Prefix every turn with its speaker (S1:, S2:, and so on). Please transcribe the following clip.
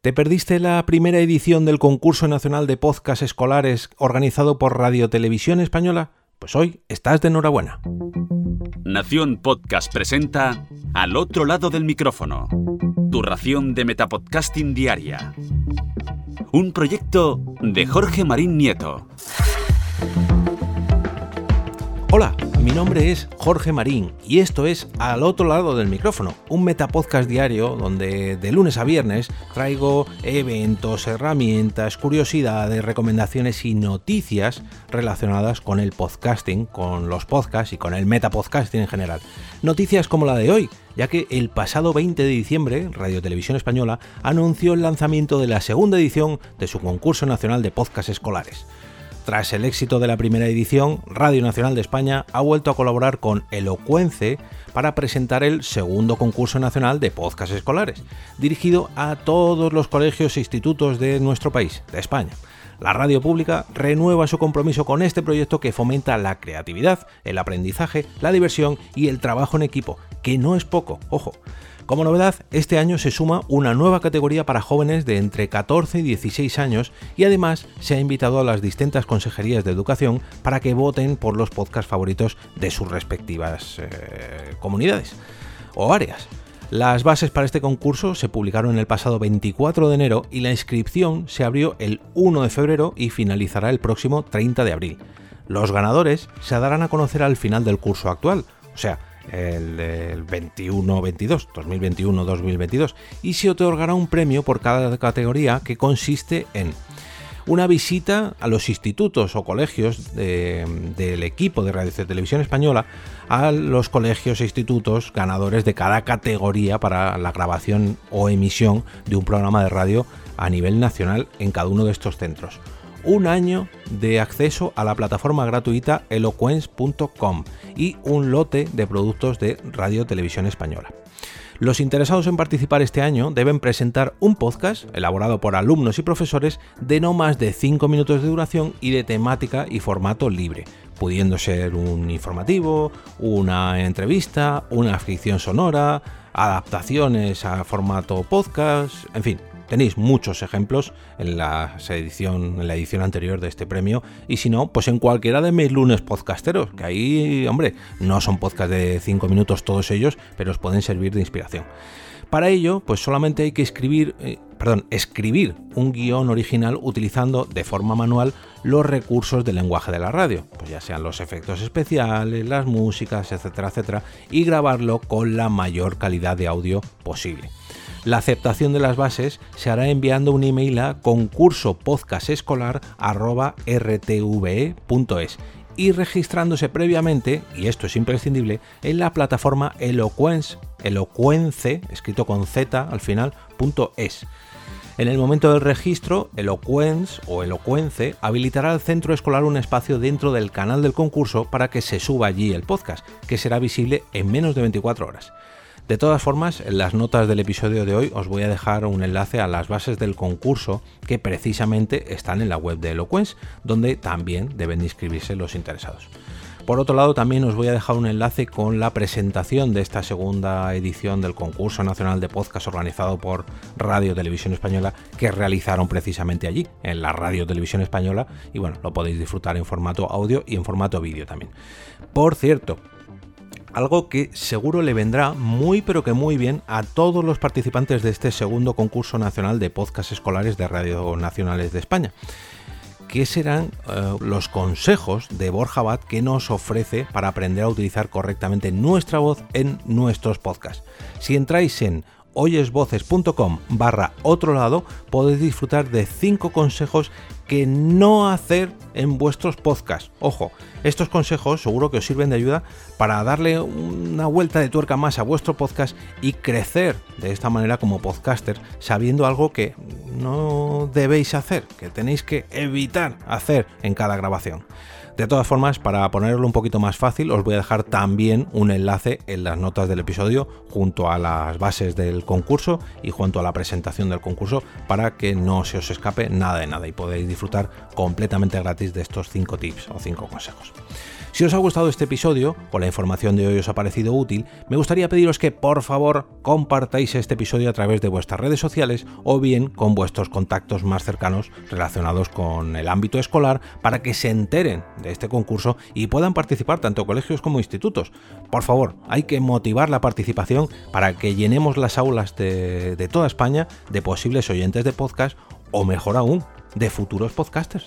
S1: ¿Te perdiste la primera edición del concurso nacional de podcast escolares organizado por Radio Televisión Española? Pues hoy estás de enhorabuena.
S2: Nación Podcast presenta Al otro lado del micrófono. Tu ración de Metapodcasting Diaria. Un proyecto de Jorge Marín Nieto.
S1: Hola, mi nombre es Jorge Marín y esto es Al otro lado del micrófono, un metapodcast diario donde de lunes a viernes traigo eventos, herramientas, curiosidades, recomendaciones y noticias relacionadas con el podcasting, con los podcasts y con el metapodcasting en general. Noticias como la de hoy, ya que el pasado 20 de diciembre Radio Televisión Española anunció el lanzamiento de la segunda edición de su concurso nacional de podcast escolares. Tras el éxito de la primera edición, Radio Nacional de España ha vuelto a colaborar con Elocuence para presentar el segundo concurso nacional de podcast escolares, dirigido a todos los colegios e institutos de nuestro país, de España. La radio pública renueva su compromiso con este proyecto que fomenta la creatividad, el aprendizaje, la diversión y el trabajo en equipo, que no es poco, ojo. Como novedad, este año se suma una nueva categoría para jóvenes de entre 14 y 16 años y además se ha invitado a las distintas consejerías de educación para que voten por los podcasts favoritos de sus respectivas eh, comunidades o áreas. Las bases para este concurso se publicaron el pasado 24 de enero y la inscripción se abrió el 1 de febrero y finalizará el próximo 30 de abril. Los ganadores se darán a conocer al final del curso actual, o sea, el del 21-22, 2021-2022, y se otorgará un premio por cada categoría que consiste en una visita a los institutos o colegios del equipo de Radio Televisión Española a los colegios e institutos ganadores de cada categoría para la grabación o emisión de un programa de radio a nivel nacional en cada uno de estos centros. Un año de acceso a la plataforma gratuita eloquence.com y un lote de productos de Radio Televisión Española. Los interesados en participar este año deben presentar un podcast elaborado por alumnos y profesores de no más de 5 minutos de duración y de temática y formato libre, pudiendo ser un informativo, una entrevista, una ficción sonora, adaptaciones a formato podcast, en fin, Tenéis muchos ejemplos en la edición, en la edición anterior de este premio y si no, pues en cualquiera de mis lunes podcasteros, que ahí, hombre, no son podcasts de 5 minutos todos ellos, pero os pueden servir de inspiración. Para ello, pues solamente hay que escribir, eh, perdón, escribir un guion original utilizando de forma manual los recursos del lenguaje de la radio, pues ya sean los efectos especiales, las músicas, etcétera, etcétera, y grabarlo con la mayor calidad de audio posible. La aceptación de las bases se hará enviando un email a concursopodcastescolar.rtve.es y registrándose previamente, y esto es imprescindible, en la plataforma Eloquence, Eloquence, escrito con Z al final, .es. En el momento del registro, Eloquence o Eloquence habilitará al centro escolar un espacio dentro del canal del concurso para que se suba allí el podcast, que será visible en menos de 24 horas. De todas formas, en las notas del episodio de hoy os voy a dejar un enlace a las bases del concurso que precisamente están en la web de Eloquence, donde también deben inscribirse los interesados. Por otro lado, también os voy a dejar un enlace con la presentación de esta segunda edición del concurso nacional de podcast organizado por Radio Televisión Española que realizaron precisamente allí, en la Radio Televisión Española, y bueno, lo podéis disfrutar en formato audio y en formato vídeo también. Por cierto, algo que seguro le vendrá muy pero que muy bien a todos los participantes de este segundo concurso nacional de podcast escolares de Radio Nacionales de España. ¿Qué serán eh, los consejos de Borja Abad que nos ofrece para aprender a utilizar correctamente nuestra voz en nuestros podcasts? Si entráis en oyesvoces.com barra otro lado podéis disfrutar de 5 consejos que no hacer en vuestros podcasts. Ojo, estos consejos seguro que os sirven de ayuda para darle una vuelta de tuerca más a vuestro podcast y crecer de esta manera como podcaster, sabiendo algo que no debéis hacer, que tenéis que evitar hacer en cada grabación. De todas formas, para ponerlo un poquito más fácil, os voy a dejar también un enlace en las notas del episodio junto a las bases del concurso y junto a la presentación del concurso para que no se os escape nada de nada y podéis disfrutar completamente gratis de estos 5 tips o 5 consejos. Si os ha gustado este episodio o la información de hoy os ha parecido útil, me gustaría pediros que por favor compartáis este episodio a través de vuestras redes sociales o bien con vuestros contactos más cercanos relacionados con el ámbito escolar para que se enteren de este concurso y puedan participar tanto colegios como institutos. Por favor, hay que motivar la participación para que llenemos las aulas de, toda España de posibles oyentes de podcast o mejor aún, de futuros podcasters.